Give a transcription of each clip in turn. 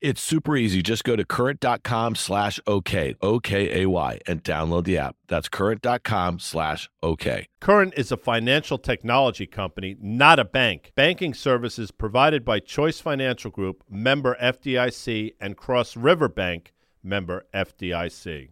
It's super easy. Just go to current.com slash OK, O-K-A-Y, and download the app. That's current.com slash OK. Current is a financial technology company, not a bank. Banking services provided by Choice Financial Group, member FDIC, and Cross River Bank, member FDIC.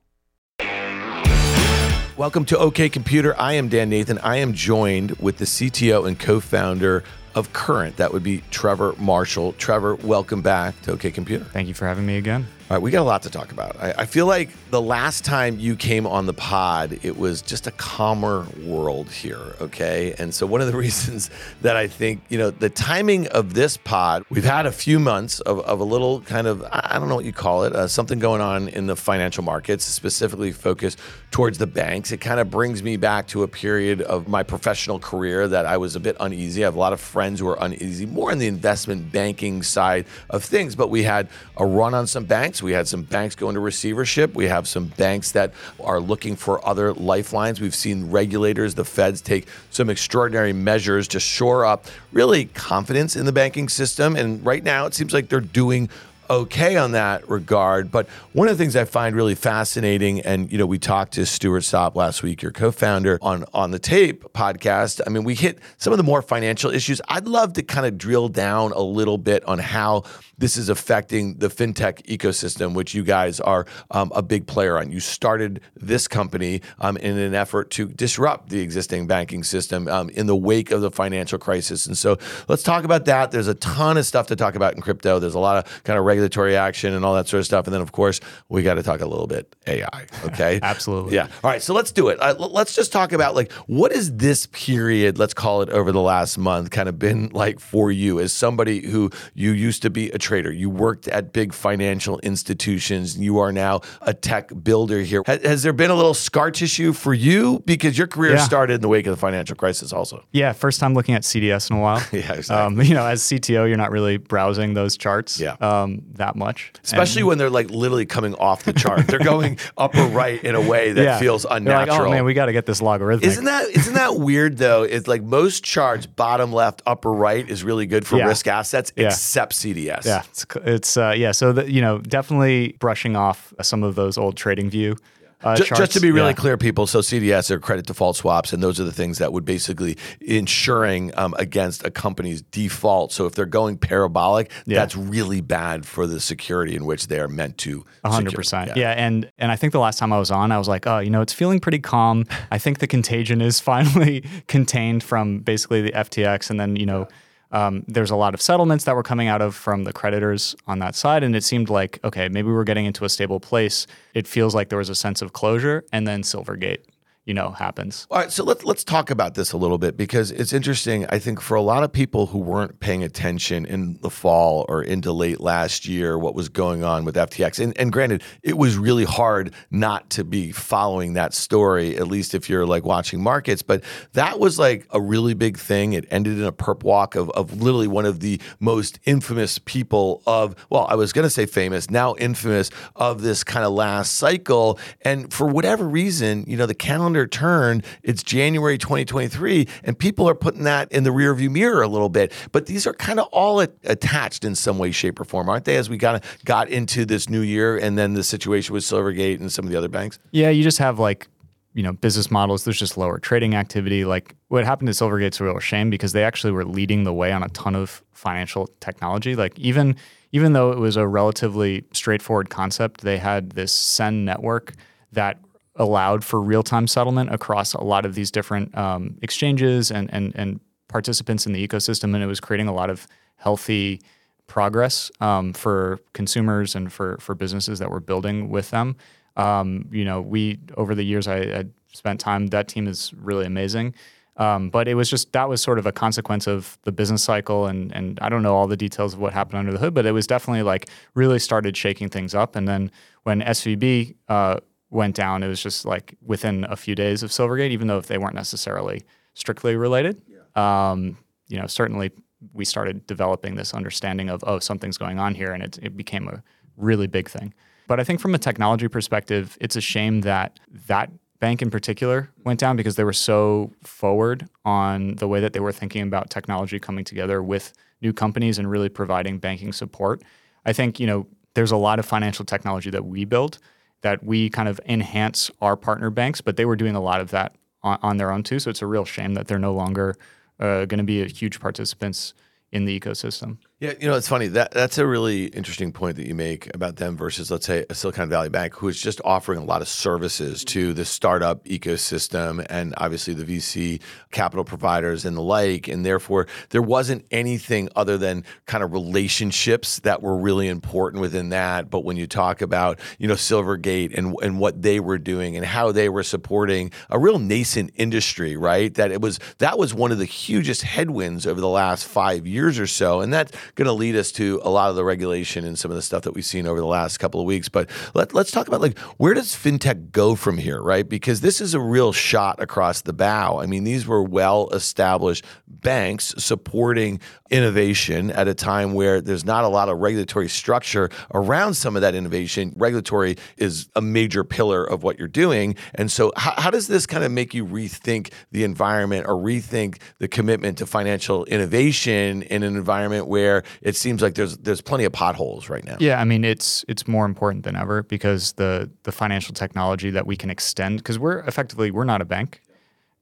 Welcome to OK Computer. I am Dan Nathan. I am joined with the CTO and co-founder of Current. That would be Trevor Marshall. Trevor, welcome back to OK Computer. Thank you for having me again. All right, we got a lot to talk about. I, I, feel like the last time you came on the pod, it was just a calmer world here, okay? And so, one of the reasons that I think, you know, the timing of this pod, we've had a few months of, of a little kind of, I don't know what you call it, uh, something going on in the financial markets, specifically focused towards the banks. It kind of brings me back to a period of my professional career that I was a bit uneasy. I have a lot of friends who are uneasy, more on the investment banking side of things, but we had a run on some banks banks. We had some banks go into receivership. We have some banks that are looking for other lifelines. We've seen regulators, the feds, take some extraordinary measures to shore up really confidence in the banking system. And right now, it seems like they're doing okay on that regard. But one of the things I find really fascinating, and you know, we talked to Stuart Sopp last week, your co-founder on on the Tape podcast. I mean, we hit some of the more financial issues. I'd love to kind of drill down a little bit on how this is affecting the fintech ecosystem, which you guys are um, a big player on. You started this company um, in an effort to disrupt the existing banking system um, in the wake of the financial crisis. And so let's talk about that. There's a ton of stuff to talk about in crypto. There's a lot of kind of regulatory action and all that sort of stuff. And then, of course, we got to talk a little bit AI. Okay. Absolutely. Yeah. All right. So let's do it. Uh, let's just talk about like what is this period, let's call it over the last month, kind of been like for you as somebody who you used to be a trader. You worked at big financial institutions. You are now a tech builder here. Has, has there been a little scar tissue for you because your career yeah. started in the wake of the financial crisis, also? Yeah. First time looking at CDS in a while. yeah. Exactly. Um, you know, as CTO, you're not really browsing those charts. Yeah. Um, that much, especially and, when they're like literally coming off the chart. they're going upper right in a way that yeah. feels unnatural. Like, oh man, we got to get this logarithmic. Isn't that isn't that weird though? It's like most charts, bottom left, upper right is really good for yeah. risk assets, except CDS. Yeah, it's, it's uh, yeah. So the, you know, definitely brushing off some of those old trading view uh, just, just, to be really yeah. clear, people, so CDS are credit default swaps, and those are the things that would basically insuring um, against a company's default. So if they're going parabolic, yeah. that's really bad for the security in which they are meant to. hundred percent, yeah. And and I think the last time I was on, I was like, oh, you know, it's feeling pretty calm. I think the contagion is finally contained from basically the FTX, and then you know. Um, there's a lot of settlements that were coming out of from the creditors on that side, and it seemed like okay, maybe we're getting into a stable place. It feels like there was a sense of closure, and then Silvergate you know happens. All right, so let's let's talk about this a little bit because it's interesting. I think for a lot of people who weren't paying attention in the fall or into late last year, what was going on with FTX, and, and granted, it was really hard not to be following that story, at least if you're like watching markets. But that was like a really big thing. It ended in a perp walk of of literally one of the most infamous people of well, I was going to say famous, now infamous of this kind of last cycle, and for whatever reason, you know, the calendar calendar it's January 2023, and people are putting that in the rearview mirror a little bit. But these are kind of all attached in some way, shape, or form, aren't they? As we kind of got into this new year, and then the situation with Silvergate and some of the other banks. Yeah, you just have like you know business models there's just lower trading activity like what happened to silvergate's a real shame because they actually were leading the way on a ton of financial technology like even even though it was a relatively straightforward concept they had this send network that allowed for real time settlement across a lot of these different um, exchanges and, and, and participants in the ecosystem. And it was creating a lot of healthy progress um, for consumers and for, for businesses that were building with them. Um, you know, we, over the years I had spent time, that team is really amazing. Um, but it was just that was sort of a consequence of the business cycle, and and I don't know all the details of what happened under the hood, but it was definitely like really started shaking things up. And then when SVB uh, went down, it was just like within a few days of Silvergate, even though if they weren't necessarily strictly related. Yeah. um, you know, certainly we started developing this understanding of oh something's going on here, and it, it became a really big thing. But I think from a technology perspective, it's a shame that that bank in particular went down because they were so forward on the way that they were thinking about technology coming together with new companies and really providing banking support. I think, you know, there's a lot of financial technology that we build that we kind of enhance our partner banks, but they were doing a lot of that on, on their own too. So it's a real shame that they're no longer uh, going to be a huge participants in the ecosystem. Yeah, you know, it's funny. That that's a really interesting point that you make about them versus let's say a Silicon Valley bank who is just offering a lot of services to the startup ecosystem and obviously the VC capital providers and the like and therefore there wasn't anything other than kind of relationships that were really important within that, but when you talk about, you know, Silvergate and and what they were doing and how they were supporting a real nascent industry, right? That it was that was one of the hugest headwinds over the last 5 years or so and that going to lead us to a lot of the regulation and some of the stuff that we've seen over the last couple of weeks. But let, let's talk about like where does fintech go from here, right? Because this is a real shot across the bow. I mean, these were well established banks supporting innovation at a time where there's not a lot of regulatory structure around some of that innovation. Regulatory is a major pillar of what you're doing. And so, how, how does this kind of make you rethink the environment or rethink the commitment to financial innovation in an environment where it seems like there's there's plenty of potholes right now? Yeah, I mean it's it's more important than ever because the the financial technology that we can extend because we're effectively we're not a bank.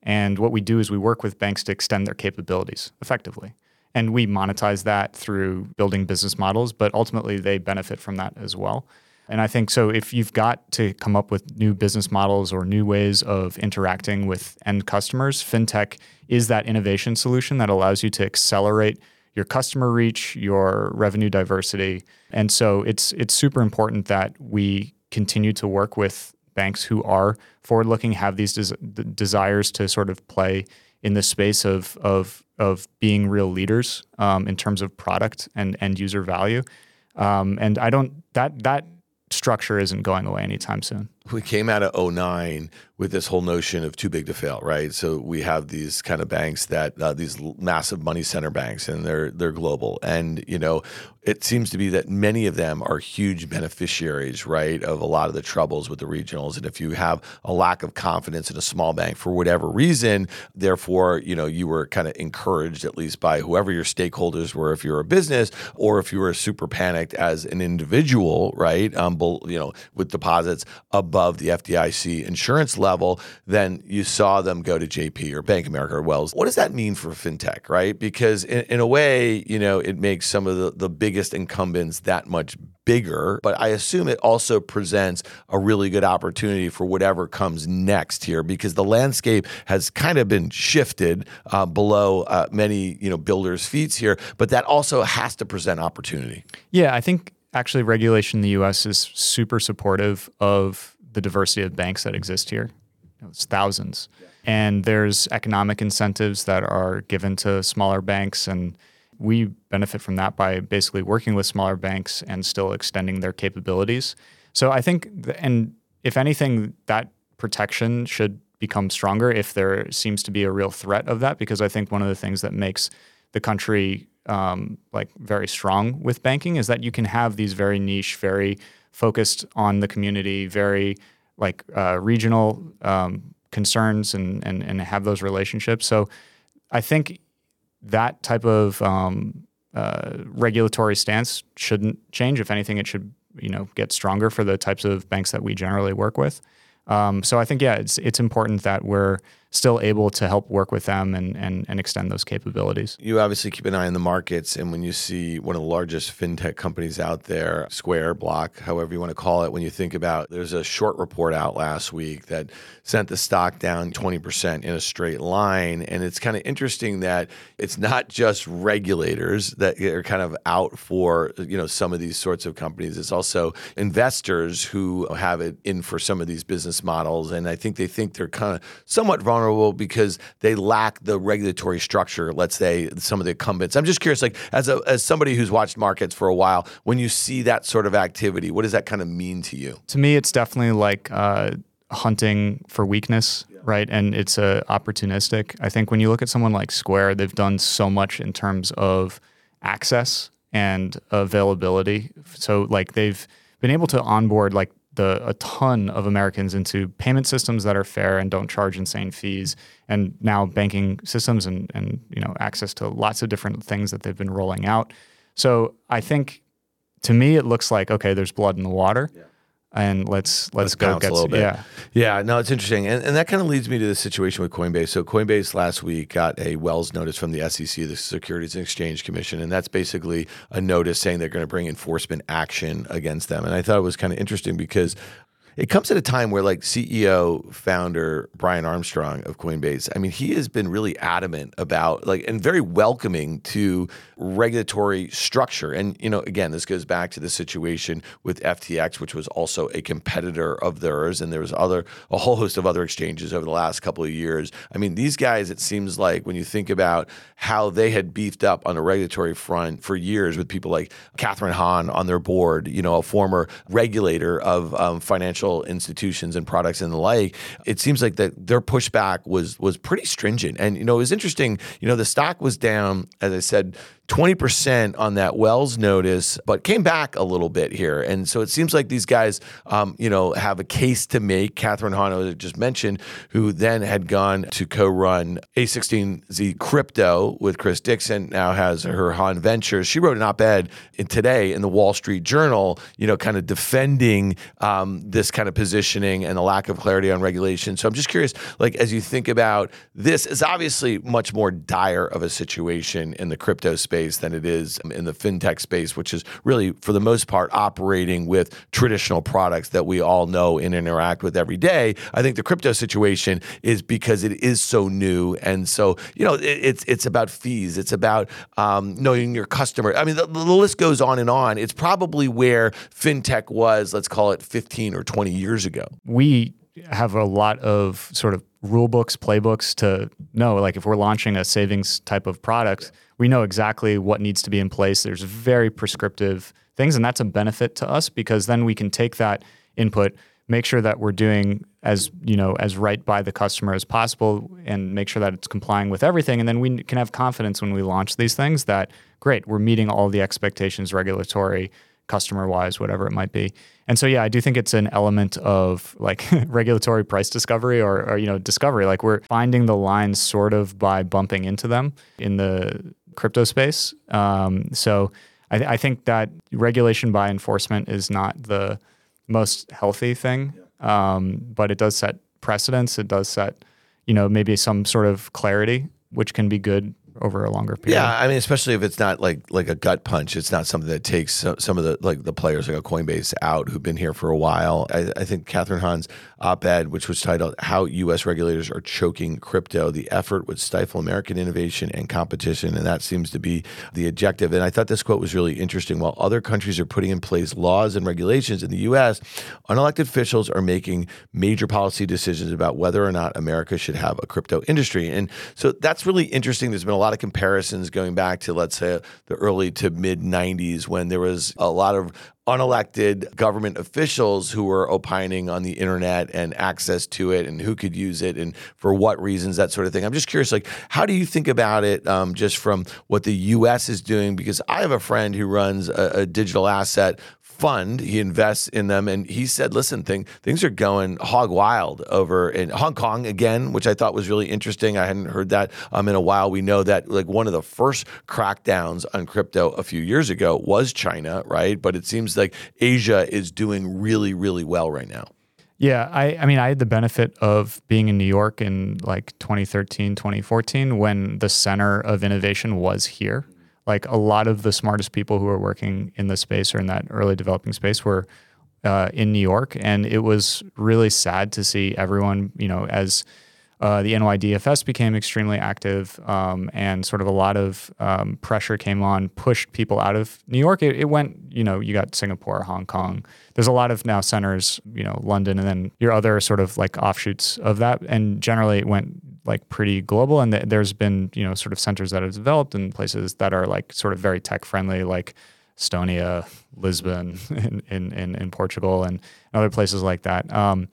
And what we do is we work with banks to extend their capabilities effectively. And we monetize that through building business models, but ultimately they benefit from that as well. And I think so if you've got to come up with new business models or new ways of interacting with end customers, fintech is that innovation solution that allows you to accelerate your customer reach, your revenue diversity. And so it's it's super important that we continue to work with banks who are forward looking, have these des- desires to sort of play in the space of of of being real leaders um, in terms of product and end user value. Um, and I don't that that structure isn't going away anytime soon. We came out of 09 with this whole notion of too big to fail, right? So we have these kind of banks that uh, these massive money center banks, and they're they're global, and you know it seems to be that many of them are huge beneficiaries, right, of a lot of the troubles with the regionals. And if you have a lack of confidence in a small bank for whatever reason, therefore you know you were kind of encouraged at least by whoever your stakeholders were, if you're a business or if you were super panicked as an individual, right, um, you know, with deposits above the FDIC insurance level, then you saw them go to JP or Bank America or Wells. What does that mean for fintech, right? Because in, in a way, you know, it makes some of the, the biggest incumbents that much bigger, but I assume it also presents a really good opportunity for whatever comes next here because the landscape has kind of been shifted uh, below uh, many you know builders' feet here, but that also has to present opportunity. Yeah, I think actually regulation in the U.S. is super supportive of the diversity of banks that exist here. It's thousands. And there's economic incentives that are given to smaller banks. And we benefit from that by basically working with smaller banks and still extending their capabilities. So I think, and if anything, that protection should become stronger if there seems to be a real threat of that. Because I think one of the things that makes the country um, like very strong with banking is that you can have these very niche, very focused on the community, very like uh, regional um, concerns and, and and have those relationships. So I think that type of um, uh, regulatory stance shouldn't change. If anything, it should you know get stronger for the types of banks that we generally work with. Um, so I think yeah, it's it's important that we're still able to help work with them and, and, and extend those capabilities. You obviously keep an eye on the markets, and when you see one of the largest fintech companies out there, Square, Block, however you want to call it, when you think about there's a short report out last week that sent the stock down 20% in a straight line. And it's kind of interesting that it's not just regulators that are kind of out for, you know, some of these sorts of companies. It's also investors who have it in for some of these business models. And I think they think they're kind of somewhat vulnerable vulnerable because they lack the regulatory structure. Let's say some of the incumbents. I'm just curious, like as a as somebody who's watched markets for a while, when you see that sort of activity, what does that kind of mean to you? To me, it's definitely like. Uh, hunting for weakness, right? And it's a opportunistic. I think when you look at someone like Square, they've done so much in terms of access and availability. So like they've been able to onboard like the a ton of Americans into payment systems that are fair and don't charge insane fees, and now banking systems and and you know access to lots of different things that they've been rolling out. So I think to me it looks like okay, there's blood in the water. Yeah and let's let's, let's go get a little bit. Yeah, yeah. No, it's interesting, and, and that kind of leads me to the situation with Coinbase. So Coinbase last week got a Wells notice from the SEC, the Securities and Exchange Commission, and that's basically a notice saying they're going to bring enforcement action against them. And I thought it was kind of interesting because it comes at a time where like CEO founder Brian Armstrong of Coinbase, I mean, he has been really adamant about like and very welcoming to regulatory structure. And you know, again, this goes back to the situation with FTX, which was also a competitor of theirs, and there was other a whole host of other exchanges over the last couple of years. I mean, these guys, it seems like when you think about how they had beefed up on a regulatory front for years with people like Kathryn Haun on their board, you know, a former regulator of um, financial financial institutions and products and the like, it seems like that their pushback was was pretty stringent. And you know, it was interesting. You know, the stock was down, as I said, 20% on that Wells notice, but came back a little bit here. And so it seems like these guys, um, you know, have a case to make. Kathryn Haun, just mentioned, who then had gone to co-run A16Z Crypto with Chris Dixon, now has her Haun Ventures. She wrote an op-ed in, today in the Wall Street Journal, you know, kind of defending um, this kind of positioning and the lack of clarity on regulation. So I'm just curious, like, as you think about this, is obviously much more dire of a situation in the crypto space space than it is in the fintech space, which is really, for the most part, operating with traditional products that we all know and interact with every day. I think the crypto situation is because it is so new, and so you know, it, it's it's about fees, it's about um, knowing your customer. I mean, the, the list goes on and on. It's probably where fintech was, let's call it 15 or 20 years ago. We have a lot of sort of rule books, playbooks to know. Like if we're launching a savings type of product, we know exactly what needs to be in place. There's very prescriptive things, and that's a benefit to us because then we can take that input, make sure that we're doing as you know as right by the customer as possible, and make sure that it's complying with everything. And then we can have confidence when we launch these things that great, we're meeting all the expectations, regulatory, customer wise, whatever it might be. And so, yeah, I do think it's an element of like regulatory price discovery or, or, you know, discovery. Like we're finding the lines sort of by bumping into them in the crypto space. Um, so I, I, think that regulation by enforcement is not the most healthy thing, um, but it does set precedents. It does set, you know, maybe some sort of clarity, which can be good over a longer period. Yeah, I mean, especially if it's not like like a gut punch. It's not something that takes some of the like the players like a Coinbase out who've been here for a while. I, I think Kathryn Haun's op-ed, which was titled "How U.S. Regulators Are Choking Crypto," the effort would stifle American innovation and competition, and that seems to be the objective. And I thought this quote was really interesting. While other countries are putting in place laws and regulations in the U.S., unelected officials are making major policy decisions about whether or not America should have a crypto industry. And so that's really interesting. There's been a lot of comparisons going back to, let's say, the early to mid 90s when there was a lot of unelected government officials who were opining on the internet and access to it and who could use it and for what reasons, that sort of thing. I'm just curious, like, how do you think about it um, just from what the U.S. is doing? Because I have a friend who runs a, a digital asset fund. He invests in them, and he said, "Listen, thing things are going hog wild over in Hong Kong again, which I thought was really interesting. I hadn't heard that um, in a while. We know that like one of the first crackdowns on crypto a few years ago was China, right? But it seems like Asia is doing really, really well right now." Yeah, I, I mean, I had the benefit of being in New York in like 2013, 2014, when the center of innovation was here like a lot of the smartest people who are working in the space or in that early developing space were uh, in New York, and it was really sad to see everyone, you know, as uh, the NYDFS became extremely active, um, and sort of a lot of um, pressure came on, pushed people out of New York. It, it, went, you know, you got Singapore, Hong Kong. There's a lot of now centers, you know, London, and then your other sort of like offshoots of that. And generally, it went like pretty global. And th- there's been, you know, sort of centers that have developed in places that are like sort of very tech friendly, like Estonia, Lisbon in, in, in, in Portugal, and other places like that. Um,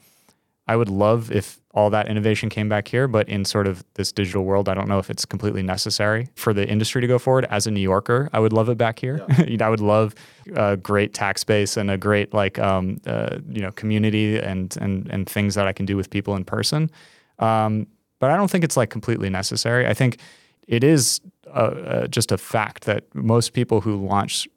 I would love if all that innovation came back here, but in sort of this digital world, I don't know if it's completely necessary for the industry to go forward. As a New Yorker, I would love it back here. Yeah. I would love a great tax base and a great like um, uh, you know community and and and things that I can do with people in person. Um, but I don't think it's like completely necessary. I think it is uh, uh, just a fact that most people who launch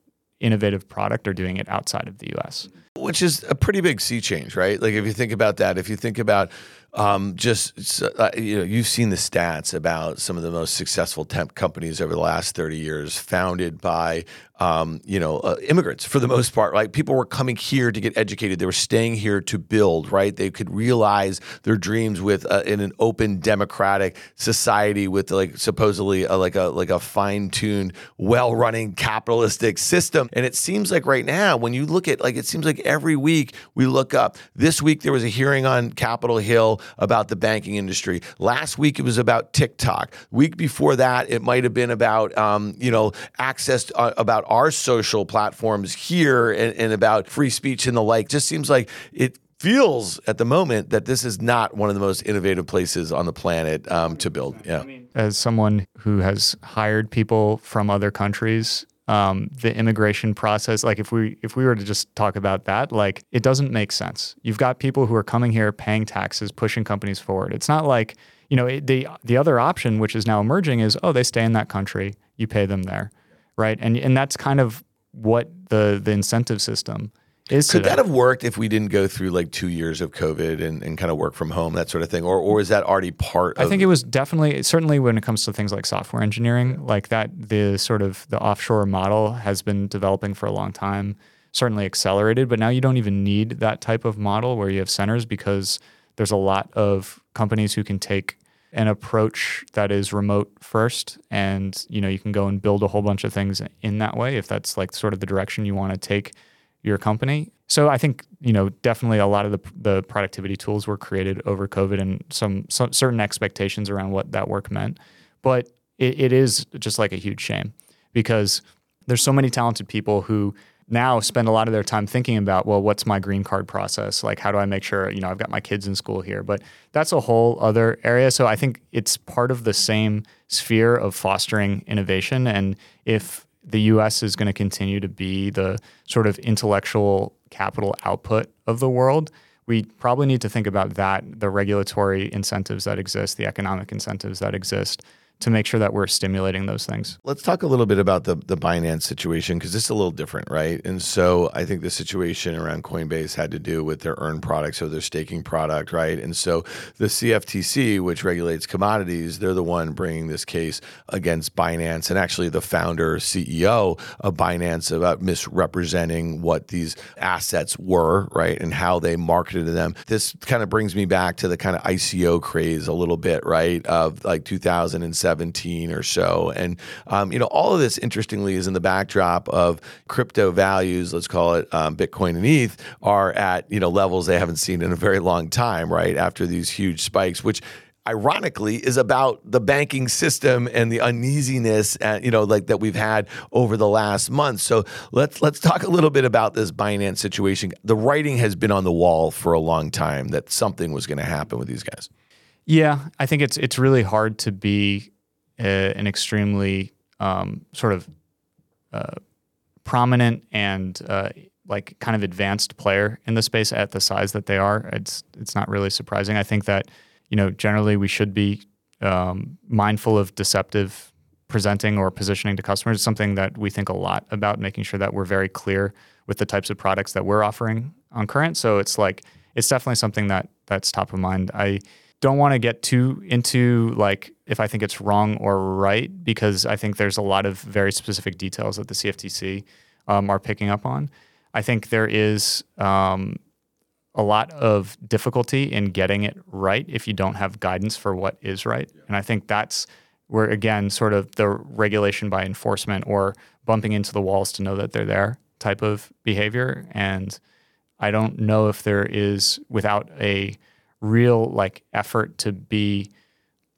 innovative product are doing it outside of the U.S. Which is a pretty big sea change, right? Like if you think about that, if you think about um, just uh, you know, you've seen the stats about some of the most successful temp companies over the last thirty years, founded by um, you know, uh, immigrants for the most part, Like People were coming here to get educated. They were staying here to build, right? They could realize their dreams with uh, in an open, democratic society with like supposedly a, like a like a fine tuned, well running capitalistic system. And it seems like right now, when you look at like, it seems like every week we look up. This week there was a hearing on Capitol Hill about the banking industry. Last week it was about TikTok. Week before that, it might have been about um, you know access to, uh, about about our social platforms here and, and about free speech and the like. Just seems like it feels at the moment that this is not one of the most innovative places on the planet um, to build. Yeah. As someone who has hired people from other countries, um, the immigration process, like if we if we were to just talk about that, like it doesn't make sense. You've got people who are coming here, paying taxes, pushing companies forward. It's not like you know the the other option, which is now emerging, is oh they stay in that country, you pay them there right? And and that's kind of what the the incentive system is. Could today. that have worked if we didn't go through like two years of COVID and, and kind of work from home, that sort of thing, or or is that already part? Of it? I think it was definitely certainly when it comes to things like software engineering, like that the sort of the offshore model has been developing for a long time. Certainly accelerated, but now you don't even need that type of model where you have centers because there's a lot of companies who can take an approach that is remote first and you know you can go and build a whole bunch of things in that way if that's like sort of the direction you want to take your company. So i think you know definitely a lot of the, the productivity tools were created over covid and some, some certain expectations around what that work meant. But it, it is just like a huge shame because there's so many talented people who now spend a lot of their time thinking about well what's my green card process? Like how do i make sure you know i've got my kids in school here? But that's a whole other area. So i think it's part of the same sphere of fostering innovation. And if the us is going to continue to be the sort of intellectual capital output of the world we probably need to think about that the regulatory incentives that exist the economic incentives that exist to make sure that we're stimulating those things. Let's talk a little bit about the the Binance situation because it's a little different, right? And so I think the situation around Coinbase had to do with their earn product, so their staking product, right? And so the CFTC, which regulates commodities, they're the one bringing this case against Binance and actually the founder CEO of Binance about misrepresenting what these assets were, right, and how they marketed them. This kind of brings me back to the kind of ICO craze a little bit, right, of like 2007 17 or so. And, um, you know, all of this, interestingly, is in the backdrop of crypto values, let's call it um, Bitcoin and ETH, are at, you know, levels they haven't seen in a very long time, right? After these huge spikes, which ironically is about the banking system and the uneasiness and, uh, you know like that we've had over the last month so let's let's talk a little bit about this Binance situation the writing has been on the wall for a long time that something was going to happen with these guys yeah I think it's it's really hard to be a, an extremely um, sort of uh, prominent and uh, like kind of advanced player in the space at the size that they are. It's it's not really surprising. I think that you know generally we should be um, mindful of deceptive presenting or positioning to customers. It's something that we think a lot about, making sure that we're very clear with the types of products that we're offering on Current. So it's like it's definitely something that that's top of mind. I don't want to get too into like if I think it's wrong or right because I think there's a lot of very specific details that the CFTC um, are picking up on. I think there is um, a lot of difficulty in getting it right if you don't have guidance for what is right, and I think that's where again sort of the regulation by enforcement or bumping into the walls to know that they're there type of behavior. And I don't know if there is without a real like effort to be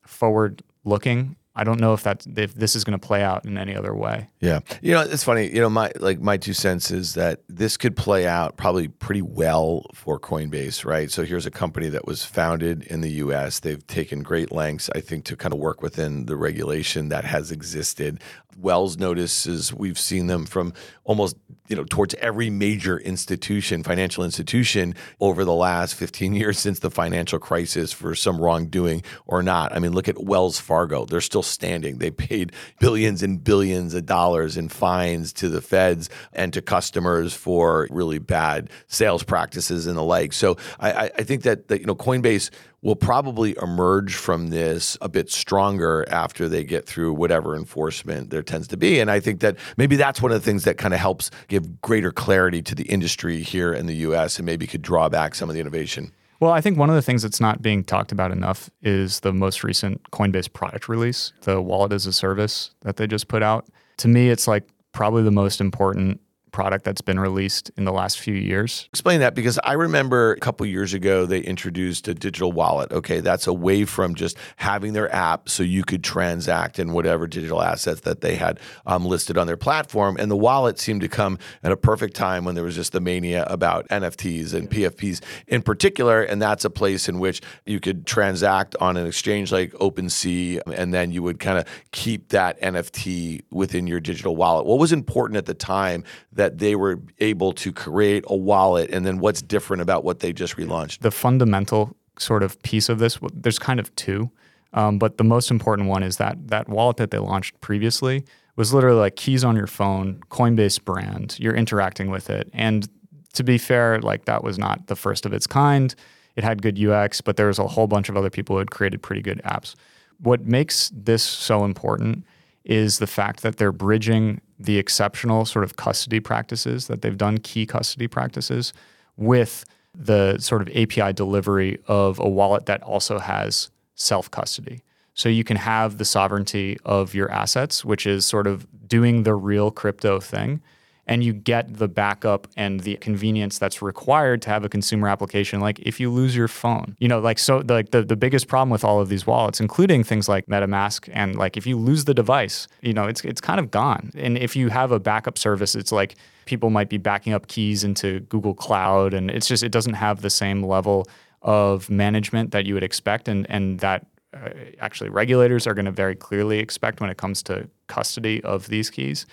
forward looking I don't know if that if this is going to play out in any other way. Yeah, you know, it's funny. You know, my like my two cents is that this could play out probably pretty well for Coinbase, right? So here's a company that was founded in the U.S. They've taken great lengths, I think, to kind of work within the regulation that has existed. Wells notices we've seen them from almost you know towards every major institution, financial institution, over the last 15 years since the financial crisis for some wrongdoing or not. I mean, look at Wells Fargo; they're still standing. They paid billions and billions of dollars in fines to the feds and to customers for really bad sales practices and the like. So I, I think that, that you know Coinbase will probably emerge from this a bit stronger after they get through whatever enforcement there tends to be. And I think that maybe that's one of the things that kind of helps give greater clarity to the industry here in the US and maybe could draw back some of the innovation. Well, I think one of the things that's not being talked about enough is the most recent Coinbase product release, the wallet as a service that they just put out. To me, it's like probably the most important product that's been released in the last few years. Explain that because I remember a couple years ago they introduced a digital wallet. Okay, that's away from just having their app so you could transact in whatever digital assets that they had um, listed on their platform. And the wallet seemed to come at a perfect time when there was just the mania about NFTs and PFPs in particular. And that's a place in which you could transact on an exchange like OpenSea, and then you would kind of keep that NFT within your digital wallet. What was important at the time that they were able to create a wallet and then what's different about what they just relaunched? The fundamental sort of piece of this, there's kind of two, um, but the most important one is that that wallet that they launched previously was literally like keys on your phone, Coinbase brand. You're interacting with it, and to be fair, like that was not the first of its kind. It had good UX, but there was a whole bunch of other people who had created pretty good apps. What makes this so important is the fact that they're bridging the exceptional sort of custody practices that they've done, key custody practices, with the sort of API delivery of a wallet that also has self custody. So you can have the sovereignty of your assets, which is sort of doing the real crypto thing and you get the backup and the convenience that's required to have a consumer application like if you lose your phone. You know like so like the, the biggest problem with all of these wallets including things like metamask and like if you lose the device you know it's it's kind of gone. And if you have a backup service it's like people might be backing up keys into google cloud and it's just it doesn't have the same level of management that you would expect and and that uh, actually regulators are going to very clearly expect when it comes to custody of these keys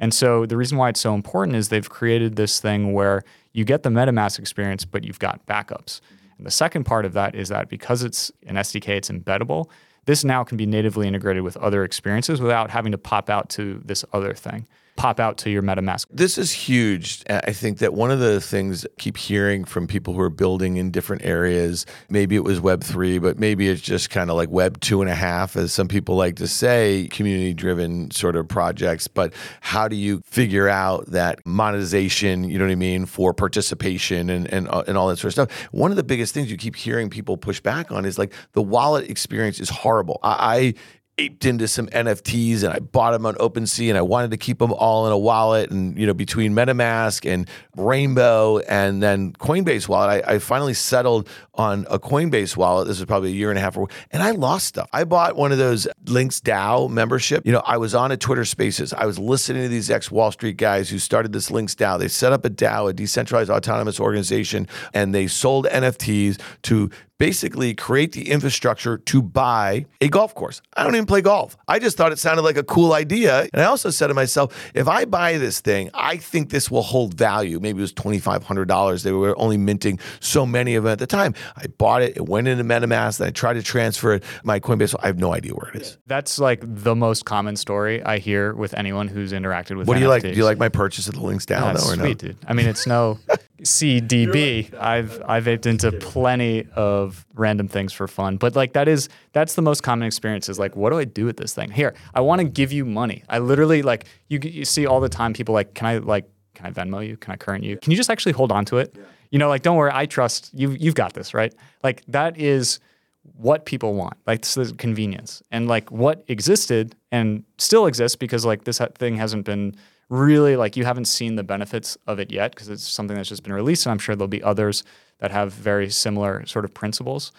and so the reason why it's so important is they've created this thing where you get the MetaMask experience, but you've got backups. And the second part of that is that because it's an SDK, it's embeddable. This now can be natively integrated with other experiences without having to pop out to this other thing pop out to your MetaMask. This is huge. I think that one of the things I keep hearing from people who are building in different areas, maybe it was Web three, but maybe it's just kind of like Web two and a half, as some people like to say, community driven sort of projects. But how do you figure out that monetization? You know what I mean for participation and and uh, and all that sort of stuff. One of the biggest things you keep hearing people push back on is like the wallet experience is horrible. I, aped into some NFTs and I bought them on OpenSea and I wanted to keep them all in a wallet. And, you know, between MetaMask and Rainbow and then Coinbase wallet, I, I finally settled on a Coinbase wallet. This was probably a year and a half, ago, and I lost stuff. I bought one of those Links DAO membership. You know, I was on a Twitter Spaces. I was listening to these ex Wall Street guys who started this Links DAO. They set up a DAO, a decentralized autonomous organization, and they sold NFTs to basically create the infrastructure to buy a golf course. I don't even play golf. I just thought it sounded like a cool idea. And I also said to myself, if I buy this thing, I think this will hold value. Maybe it was $2,500. They were only minting so many of them at the time. I bought it, it went into MetaMask, and I tried to transfer it my Coinbase. I have no idea where it is. That's like the most common story I hear with anyone who's interacted with What do you like? Do you like my purchase of the links DAO though, or sweet, no? dude. I mean, it's no CDB. I've I've aped into plenty of random things for fun, but like that is that's the most common experience. Is like, what do I do with this thing? Here, I want to give you money. I literally like you. You see all the time people like, can I like can I Venmo you? Can I current you? Can you just actually hold on to it? Yeah. You know, like don't worry, I trust you. You've got this, right? Like that is what people want. Like this is convenience and like what existed and still exists because like this thing hasn't been really like you haven't seen the benefits of it yet because it's something that's just been released and i'm sure there'll be others that have very similar sort of principles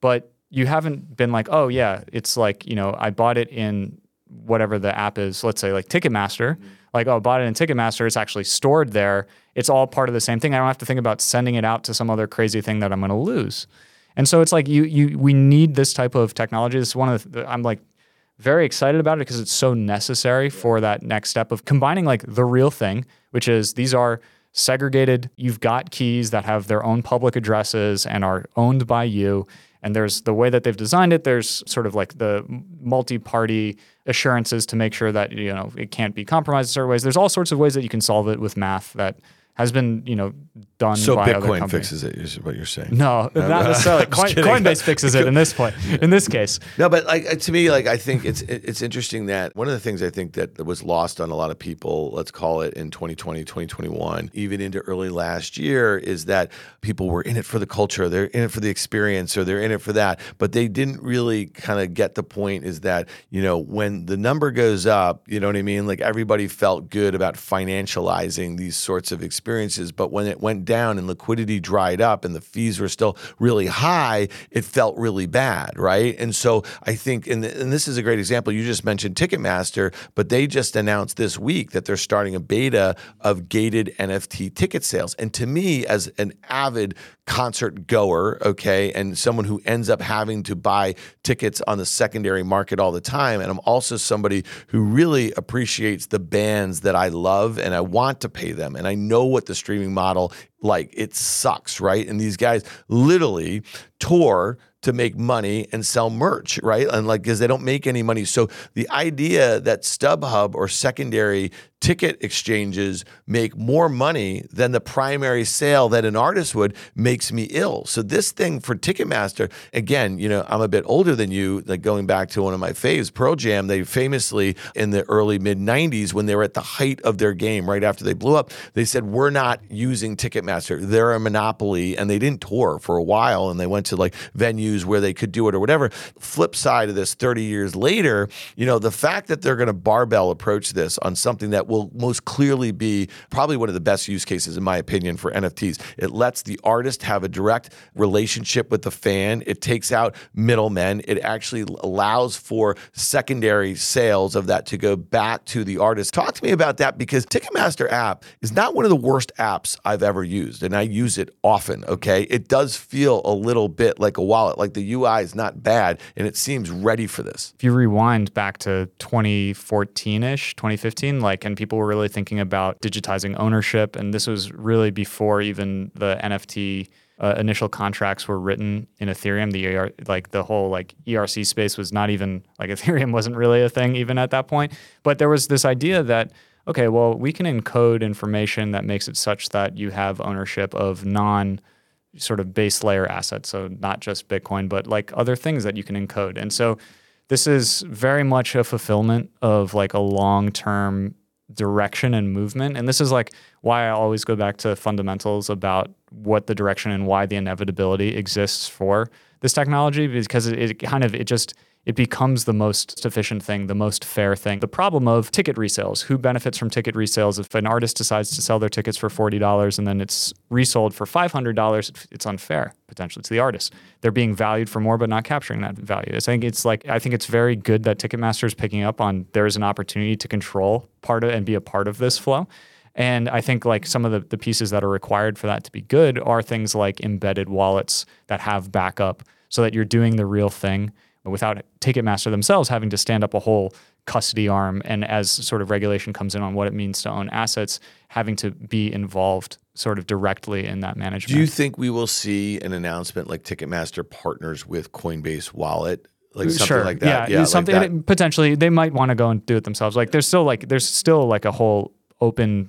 but you haven't been like, oh yeah, it's like you know I bought it in whatever the app is. Let's say like Ticketmaster. Mm-hmm. Like oh, I bought it in Ticketmaster. It's actually stored there. It's all part of the same thing. I don't have to think about sending it out to some other crazy thing that I'm going to lose. And so it's like you you we need this type of technology. This is one of the I'm like very excited about it because it's so necessary for that next step of combining like the real thing, which is these are segregated. You've got keys that have their own public addresses and are owned by you. And there's the way that they've designed it. There's sort of like the multi-party assurances to make sure that you know it can't be compromised in certain ways. There's all sorts of ways that you can solve it with math that has been you know done. So Bitcoin fixes it, is what you're saying? No, no not necessarily. Coin, Coinbase fixes it in this point. In this case, no, but like uh, to me, like I think it's it's interesting that one of the things I think that was lost on a lot of people, let's call it in 2020, 2021, even into early last year, is that people were in it for the culture, they're in it for the experience, or they're in it for that, but they didn't really kind of get the point. Is that you know when the number goes up, you know what I mean? Like everybody felt good about financializing these sorts of experiences, but when it went down and liquidity dried up and the fees were still really high, it felt really bad, right? And so I think, and, and this is a great example. You just mentioned Ticketmaster, but they just announced this week that they're starting a beta of gated NFT ticket sales. And to me, as an avid concert goer, okay, and someone who ends up having to buy tickets on the secondary market all the time. And I'm also somebody who really appreciates the bands that I love and I want to pay them. And I know what the streaming model like it sucks, right? And these guys literally tour to make money and sell merch, right? And like, because they don't make any money. So the idea that StubHub or secondary ticket exchanges make more money than the primary sale that an artist would makes me ill. So this thing for Ticketmaster, again, you know, I'm a bit older than you, like going back to one of my faves, Pearl Jam, they famously in the early mid 90s when they were at the height of their game right after they blew up, they said we're not using Ticketmaster. They're a monopoly and they didn't tour for a while and they went to like venues where they could do it or whatever. Flip side of this 30 years later, you know, the fact that they're going to barbell approach this on something that will most clearly be probably one of the best use cases, in my opinion, for NFTs. It lets the artist have a direct relationship with the fan. It takes out middlemen. It actually allows for secondary sales of that to go back to the artist. Talk to me about that because Ticketmaster app is not one of the worst apps I've ever used, and I use it often. Okay, it does feel a little bit like a wallet. Like the UI is not bad, and it seems ready for this. If you rewind back to 2014 ish, 2015, like, and people were really thinking about digitizing ownership. And this was really before even the NFT uh, initial contracts were written in Ethereum. The ER, like the whole like ERC space was not even like Ethereum wasn't really a thing even at that point. But there was this idea that okay, well we can encode information that makes it such that you have ownership of non sort of base layer assets. So not just Bitcoin, but like other things that you can encode. And so this is very much a fulfillment of like a long term direction and movement. And this is like why I always go back to fundamentals about what the direction and why the inevitability exists for this technology because it, it kind of it just it becomes the most sufficient thing, the most fair thing. The problem of ticket resales who benefits from ticket resales? If an artist decides to sell their tickets for $40 and then it's resold for $500, it's unfair potentially to the artist. They're being valued for more, but not capturing that value. I think it's like, I think it's very good that Ticketmaster is picking up on there is an opportunity to control part of and be a part of this flow. And I think like some of the, the pieces that are required for that to be good are things like embedded wallets that have backup so that you're doing the real thing without Ticketmaster themselves having to stand up a whole custody arm and as sort of regulation comes in on what it means to own assets having to be involved sort of directly in that management. Do you think we will see an announcement like Ticketmaster partners with Coinbase Wallet like something sure. like that. Yeah, yeah something like potentially they might want to go and do it themselves. Like there's still like there's still like a whole open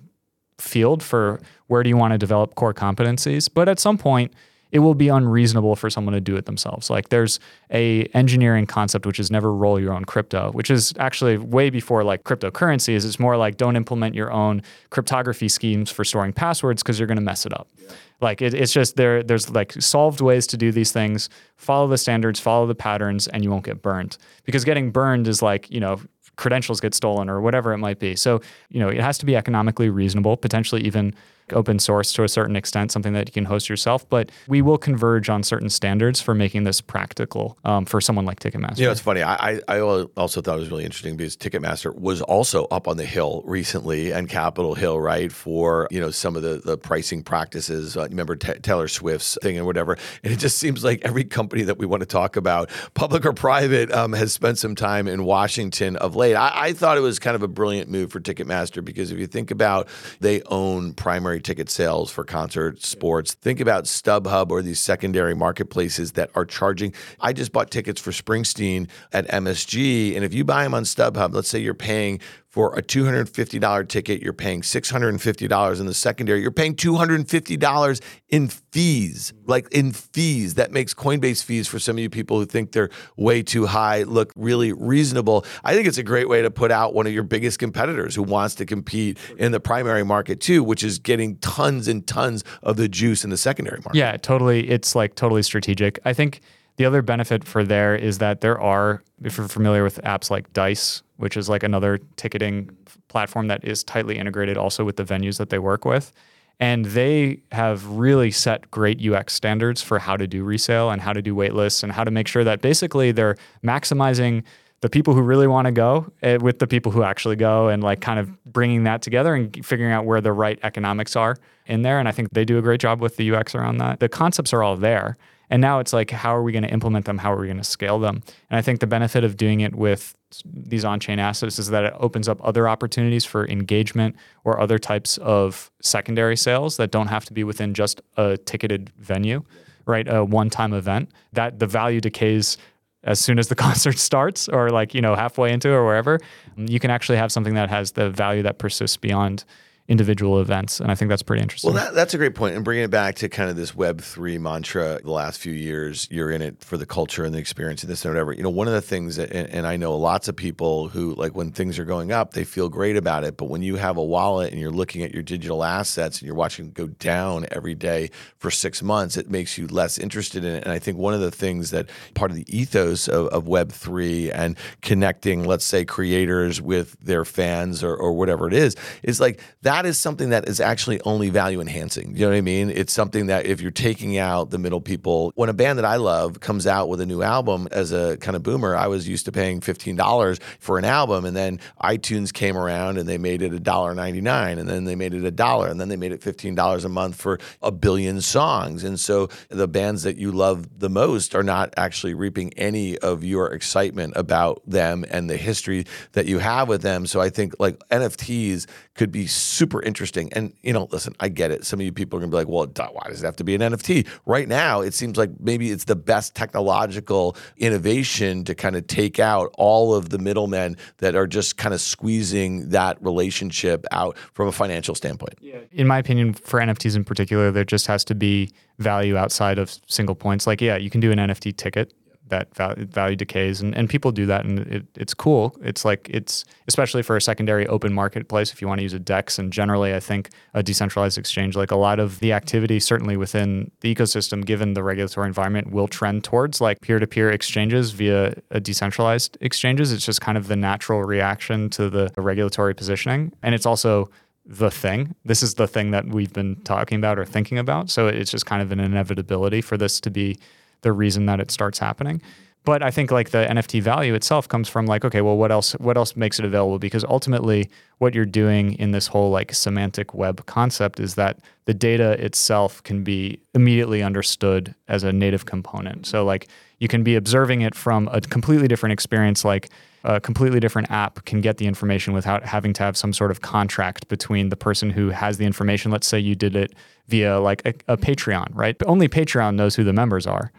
field for where do you want to develop core competencies, but at some point it will be unreasonable for someone to do it themselves. Like there's a engineering concept which is never roll your own crypto, which is actually way before like cryptocurrencies. It's more like don't implement your own cryptography schemes for storing passwords because you're going to mess it up. Yeah. Like it, it's just there. There's like solved ways to do these things. Follow the standards, follow the patterns, and you won't get burned. Because getting burned is like you know credentials get stolen or whatever it might be. So you know it has to be economically reasonable, potentially even open source to a certain extent, something that you can host yourself. But we will converge on certain standards for making this practical um, for someone like Ticketmaster. Know, it's funny. I, I also thought it was really interesting because Ticketmaster was also up on the hill recently and Capitol Hill, right, for you know some of the the pricing practices. Uh, remember T- Taylor Swift's thing and whatever. And it just seems like every company that we want to talk about, public or private, um, has spent some time in Washington of late. I, I thought it was kind of a brilliant move for Ticketmaster because if you think about they own primary ticket sales for concert sports. Think about StubHub or these secondary marketplaces that are charging. I just bought tickets for Springsteen at MSG, and if you buy them on StubHub, let's say you're paying for a $250 ticket, you're paying $650 in the secondary. You're paying $250 in fees, like in fees. That makes Coinbase fees for some of you people who think they're way too high look really reasonable. I think it's a great way to put out one of your biggest competitors who wants to compete in the primary market too, which is getting tons and tons of the juice in the secondary market. Yeah, totally. It's like totally strategic. I think the other benefit for there is that there are, if you're familiar with apps like Dice, which is like another ticketing platform that is tightly integrated also with the venues that they work with. And they have really set great UX standards for how to do resale and how to do waitlists and how to make sure that basically they're maximizing the people who really want to go eh, with the people who actually go and like kind of bringing that together and figuring out where the right economics are in there. And I think they do a great job with the UX around that. The concepts are all there. And now it's like, how are we going to implement them? How are we going to scale them? And I think the benefit of doing it with these on chain assets is that it opens up other opportunities for engagement or other types of secondary sales that don't have to be within just a ticketed venue, right? A one time event. That the value decays as soon as the concert starts or like, you know, halfway into or wherever. You can actually have something that has the value that persists beyond individual events. And I think that's pretty interesting. Well, that, that's a great point. And bringing it back to kind of this Web3 mantra, the last few years, you're in it for the culture and the experience and this and whatever. You know, one of the things, that, and, and I know lots of people who, like, when things are going up, they feel great about it. But when you have a wallet and you're looking at your digital assets and you're watching it go down every day for six months, it makes you less interested in it. And I think one of the things that part of the ethos of, of Web3 and connecting, let's say, creators with their fans or, or whatever it is, is like that that is something that is actually only value enhancing. You know what I mean? It's something that if you're taking out the middle people, when a band that I love comes out with a new album as a kind of boomer, I was used to paying $15 for an album. And then iTunes came around and they made it $1.99 and then they made it a dollar and then they made it $15 a month for a billion songs. And so the bands that you love the most are not actually reaping any of your excitement about them and the history that you have with them. So I think like NFTs could be super interesting. And, you know, listen, I get it. Some of you people are to be like, well, why does it have to be an NFT? Right now, it seems like maybe it's the best technological innovation to kind of take out all of the middlemen that are just kind of squeezing that relationship out from a financial standpoint. Yeah. In my opinion, for NFTs in particular, there just has to be value outside of single points. Like, yeah, you can do an NFT ticket that value, decays and, and people do that and it, it's cool it's like it's especially for a secondary open marketplace if you want to use a dex and generally i think a decentralized exchange like a lot of the activity certainly within the ecosystem given the regulatory environment will trend towards like peer-to-peer exchanges via a decentralized exchanges it's just kind of the natural reaction to the regulatory positioning and it's also the thing. This is the thing that we've been talking about or thinking about. So it's just kind of an inevitability for this to be the reason that it starts happening. But I think like the NFT value itself comes from like, okay, well, what else? What else makes it available? Because ultimately, what you're doing in this whole like semantic web concept is that the data itself can be immediately understood as a native component. So like you can be observing it from a completely different experience, like a completely different app can get the information without having to have some sort of contract between the person who has the information. Let's say you did it via like a, a Patreon, right? But only Patreon knows who the members are.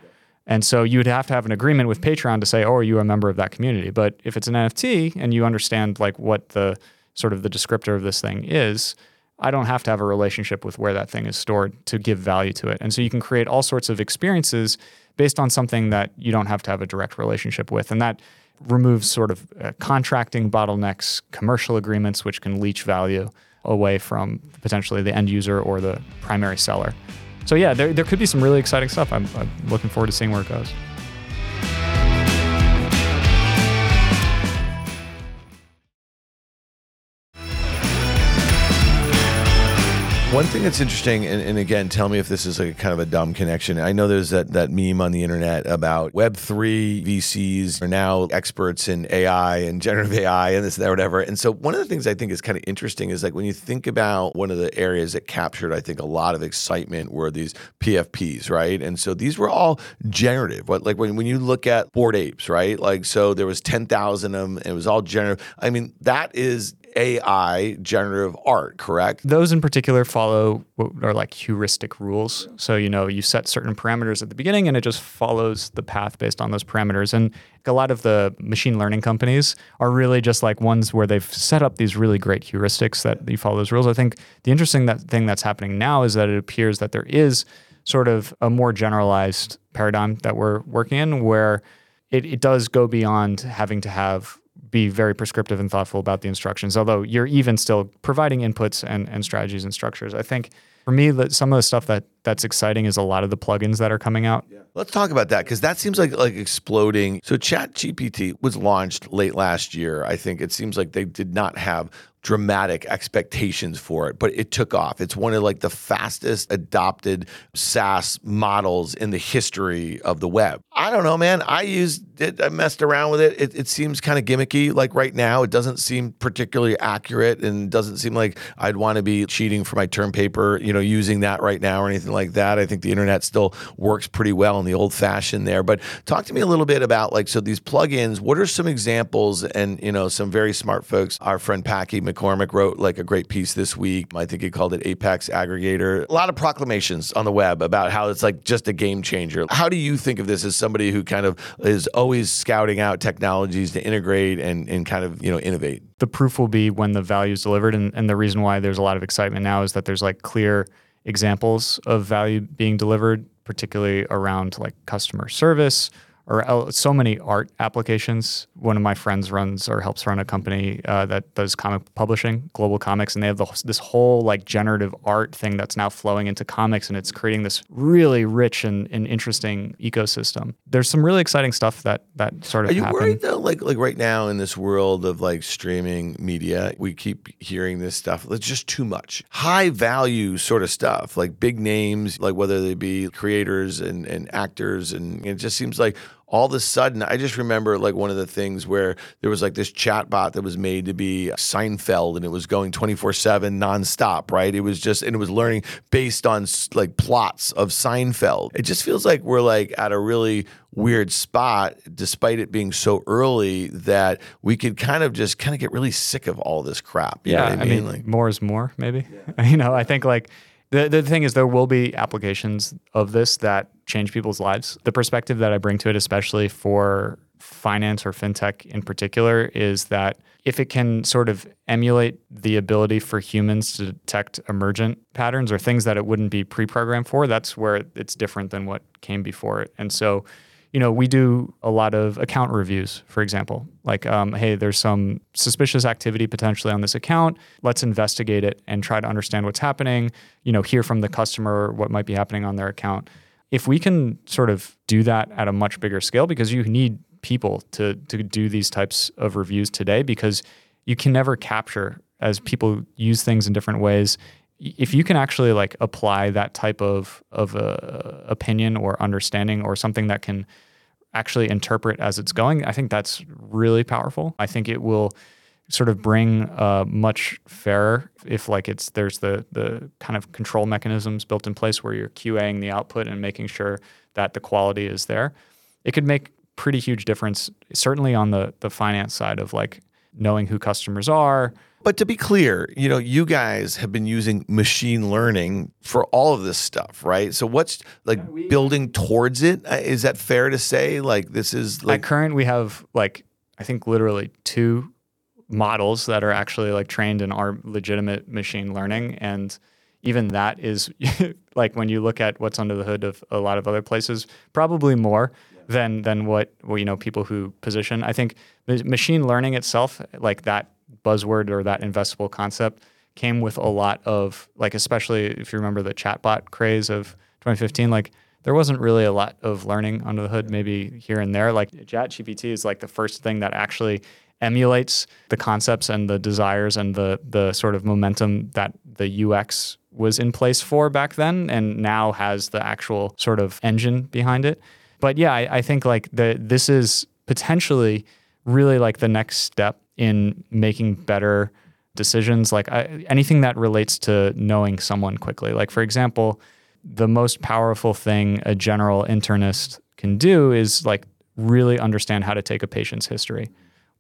And so you would have to have an agreement with Patreon to say, oh, are you a member of that community? But if it's an NFT and you understand like what the sort of the descriptor of this thing is, I don't have to have a relationship with where that thing is stored to give value to it. And so you can create all sorts of experiences based on something that you don't have to have a direct relationship with. And that removes sort of uh, contracting bottlenecks, commercial agreements, which can leach value away from potentially the end user or the primary seller. So yeah, there, there could be some really exciting stuff. I'm, I'm looking forward to seeing where it goes. One thing that's interesting, and, and, again, tell me if this is like a kind of a dumb connection. I know there's that, that meme on the internet about Web3 VCs are now experts in AI and generative AI and this and that, whatever. And so, one of the things I think is kind of interesting is like when you think about one of the areas that captured, I think, a lot of excitement were these PFPs, right? And so these were all generative. What, like when, when you look at Bored Apes, right? Like, so there was 10,000 of them, it was all generative. I mean, that is AI generative art, correct? Those in particular follow what are like heuristic rules. So, you know, you set certain parameters at the beginning and it just follows the path based on those parameters. And a lot of the machine learning companies are really just like ones where they've set up these really great heuristics that you follow those rules. I think the interesting that thing that's happening now is that it appears that there is sort of a more generalized paradigm that we're working in where it, it does go beyond having to have be very prescriptive and thoughtful about the instructions, although you're even still providing inputs and, and strategies and structures. I think for me, that some of the stuff that that's exciting is a lot of the plugins that are coming out. Yeah. Let's talk about that because that seems like like exploding. So Chat GPT was launched late last year. I think it seems like they did not have dramatic expectations for it, but it took off. It's one of like the fastest adopted SaaS models in the history of the web. I don't know, man. I used it, I messed around with it. It, it seems kind of gimmicky. Like right now, it doesn't seem particularly accurate and doesn't seem like I'd want to be cheating for my term paper, you know, using that right now or anything like that. I think the internet still works pretty well in the old fashioned there. But talk to me a little bit about like, so these plugins, what are some examples and, you know, some very smart folks, our friend Packy McCormick wrote like a great piece this week. I think he called it Apex Aggregator. A lot of proclamations on the web about how it's like just a game changer. How do you think of this as somebody who kind of is always scouting out technologies to integrate and, and kind of, you know, innovate? The proof will be when the value is delivered. And, and the reason why there's a lot of excitement now is that there's like clear examples of value being delivered, particularly around like customer service or so many art applications. One of my friends runs or helps run a company uh, that does comic publishing, GlobalComix, and they have the, this whole like generative art thing that's now flowing into comics, and it's creating this really rich and, and interesting ecosystem. There's some really exciting stuff that that sort of. Are you happened. worried though? Like like right now in this world of like streaming media, we keep hearing this stuff. It's just too much high value sort of stuff, like big names, like whether they be creators and and actors, and it just seems like all of a sudden, I just remember like one of the things where there was like this chat bot that was made to be Seinfeld and it was going 24 7 nonstop, right? It was just, and it was learning based on like plots of Seinfeld. It just feels like we're like at a really weird spot, despite it being so early, that we could kind of just kind of get really sick of all this crap. yeah. I mean? I mean, like, more is more, maybe. Yeah. you know, I think like, the, the thing is, there will be applications of this that change people's lives. The perspective that I bring to it, especially for finance or fintech in particular, is that if it can sort of emulate the ability for humans to detect emergent patterns or things that it wouldn't be pre programmed for, that's where it's different than what came before it. And so, you know, we do a lot of account reviews, for example. Like, um, hey, there's some suspicious activity potentially on this account. Let's investigate it and try to understand what's happening. You know, hear from the customer what might be happening on their account. If we can sort of do that at a much bigger scale, because you need people to to do these types of reviews today, because you can never capture as people use things in different ways if you can actually like apply that type of of uh, opinion or understanding or something that can actually interpret as it's going, I think that's really powerful. I think it will sort of bring uh, much fairer if like it's there's the the kind of control mechanisms built in place where you're QAing the output and making sure that the quality is there. It could make pretty huge difference, certainly on the the finance side of like knowing who customers are, but to be clear, you know, you guys have been using machine learning for all of this stuff, right? So what's like yeah, we, building towards it? Uh, that fair to say? Like this is like at current we have like I think literally two models that are actually like trained in our legitimate machine learning and even that is like when you look at what's under the hood of a lot of other places probably more than than what well, you know people who position. I think machine learning itself like that buzzword or that investable concept came with a lot of like especially if you remember the chatbot craze of 2015 like there wasn't really a lot of learning under the hood maybe here and there. Like ChatGPT is like the first thing that actually emulates the concepts and the desires and the the sort of momentum that the UX was in place for back then and now has the actual sort of engine behind it. But yeah, I, I think like the this is potentially really like the next step in making better decisions. Like I, anything that relates to knowing someone quickly. Like for example the most powerful thing a general internist can do is like really understand how to take a patient's history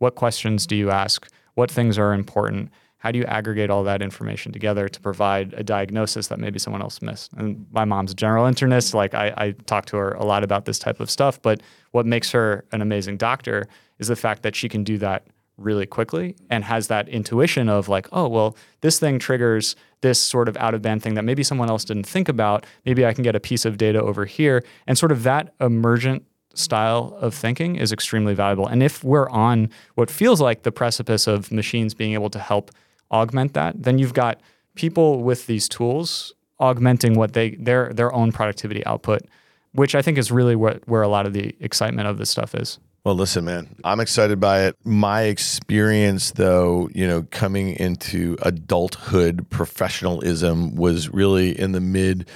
what questions do you ask what things are important how do you aggregate all that information together to provide a diagnosis that maybe someone else missed and my mom's a general internist like I, I talk to her a lot about this type of stuff but what makes her an amazing doctor is the fact that she can do that really quickly and has that intuition of like, oh, well, this thing triggers this sort of out of band thing that maybe someone else didn't think about. Maybe I can get a piece of data over here. And sort of that emergent style of thinking is extremely valuable. And if we're on what feels like the precipice of machines being able to help augment that, then you've got people with these tools augmenting what they their their own productivity output, which I think is really what where a lot of the excitement of this stuff is. Well, listen, man, I'm excited by it. My experience, though, you know, coming into adulthood professionalism was really in the mid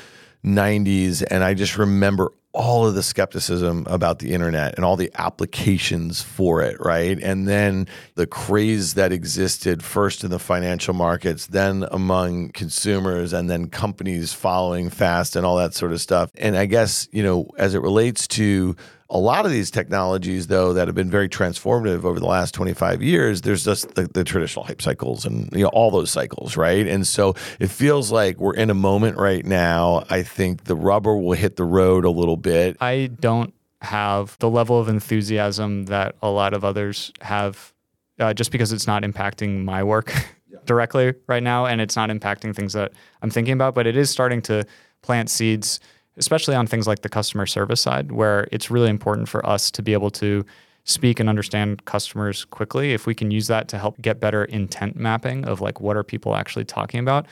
90s. And I just remember all of the skepticism about the internet and all the applications for it, right? And then the craze that existed first in the financial markets, then among consumers, and then companies following fast and all that sort of stuff. And I guess, you know, as it relates to a lot of these technologies, though, that have been very transformative over the last 25 years, there's just the, the, traditional hype cycles and you know all those cycles, right? And so it feels like we're in a moment right now. I think the rubber will hit the road a little bit. I don't have the level of enthusiasm that a lot of others have, uh, just because it's not impacting my work directly right now, and it's not impacting things that I'm thinking about. But it is starting to plant seeds especially on things like the customer service side, where it's really important for us to be able to speak and understand customers quickly. If we can use that to help get better intent mapping of like what are people actually talking about.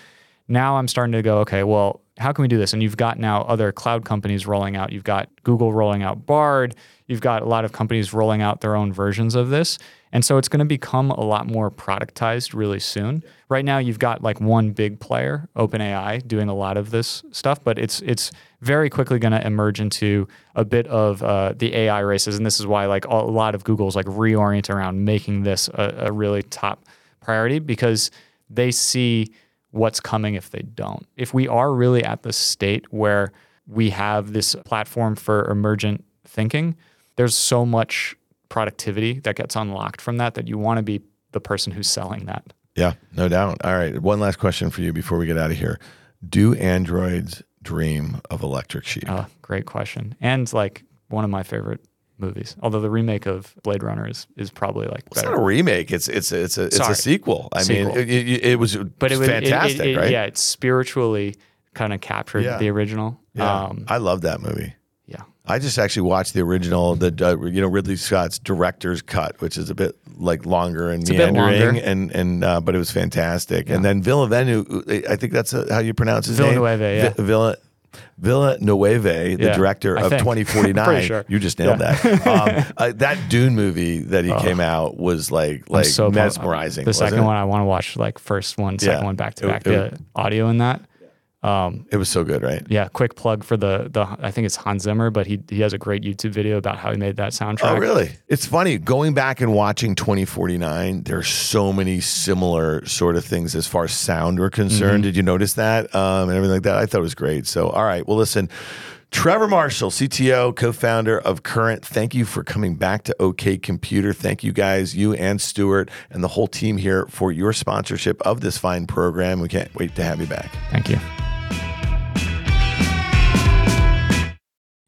Now I'm starting to go, okay, well, how can we do this? And you've got now other cloud companies rolling out. You've got Google rolling out Bard. You've got a lot of companies rolling out their own versions of this. And so it's going to become a lot more productized really soon. Right now you've got like one big player, OpenAI, doing a lot of this stuff, but it's it's very quickly going to emerge into a bit of uh, the AI races, and this is why like a lot of Google's like reorient around making this a, a really top priority because they see what's coming if they don't. If we are really at the state where we have this platform for emergent thinking, there's so much productivity that gets unlocked from that that you want to be the person who's selling that. Yeah, no doubt. All right. One last question for you before we get out of here. Do androids dream of Electric Sheep? Oh, great question. And like one of my favorite movies. Although the remake of Blade Runner is, is probably like it's not a remake. It's it's it's a it's Sorry. a sequel. I sequel. mean, it, it, it, was but it was fantastic, it, right? Yeah, it spiritually kind of captured yeah. the original. Yeah, um, I love that movie. Yeah, I just actually watched the original, the uh, you know Ridley Scott's director's cut, which is a bit like longer and it's meandering, and and uh, but it was fantastic. Yeah. And then Villeneuve, I think that's a, how you pronounce his Villeneuve, name. Yeah. V- Villa, Villeneuve, the yeah, director of 2049. sure. You just nailed yeah. that. Um, uh, that Dune movie that he oh, came out was like like so mesmerizing. The second it? one I want to watch like first one, second yeah. one back to back. The audio in that um, it was so good, right? Yeah. Quick plug for the the I think it's Hans Zimmer, but he he has a great YouTube video about how he made that soundtrack. Oh, really? It's funny going back and watching 2049. There's so many similar sort of things as far as sound are concerned. Mm-hmm. Did you notice that um, and everything like that? I thought it was great. So, all right. Well, listen. Trevor Marshall, CTO, co founder of Current, thank you for coming back to OK Computer. Thank you guys, you and Stuart, and the whole team here for your sponsorship of this fine program. We can't wait to have you back. Thank you.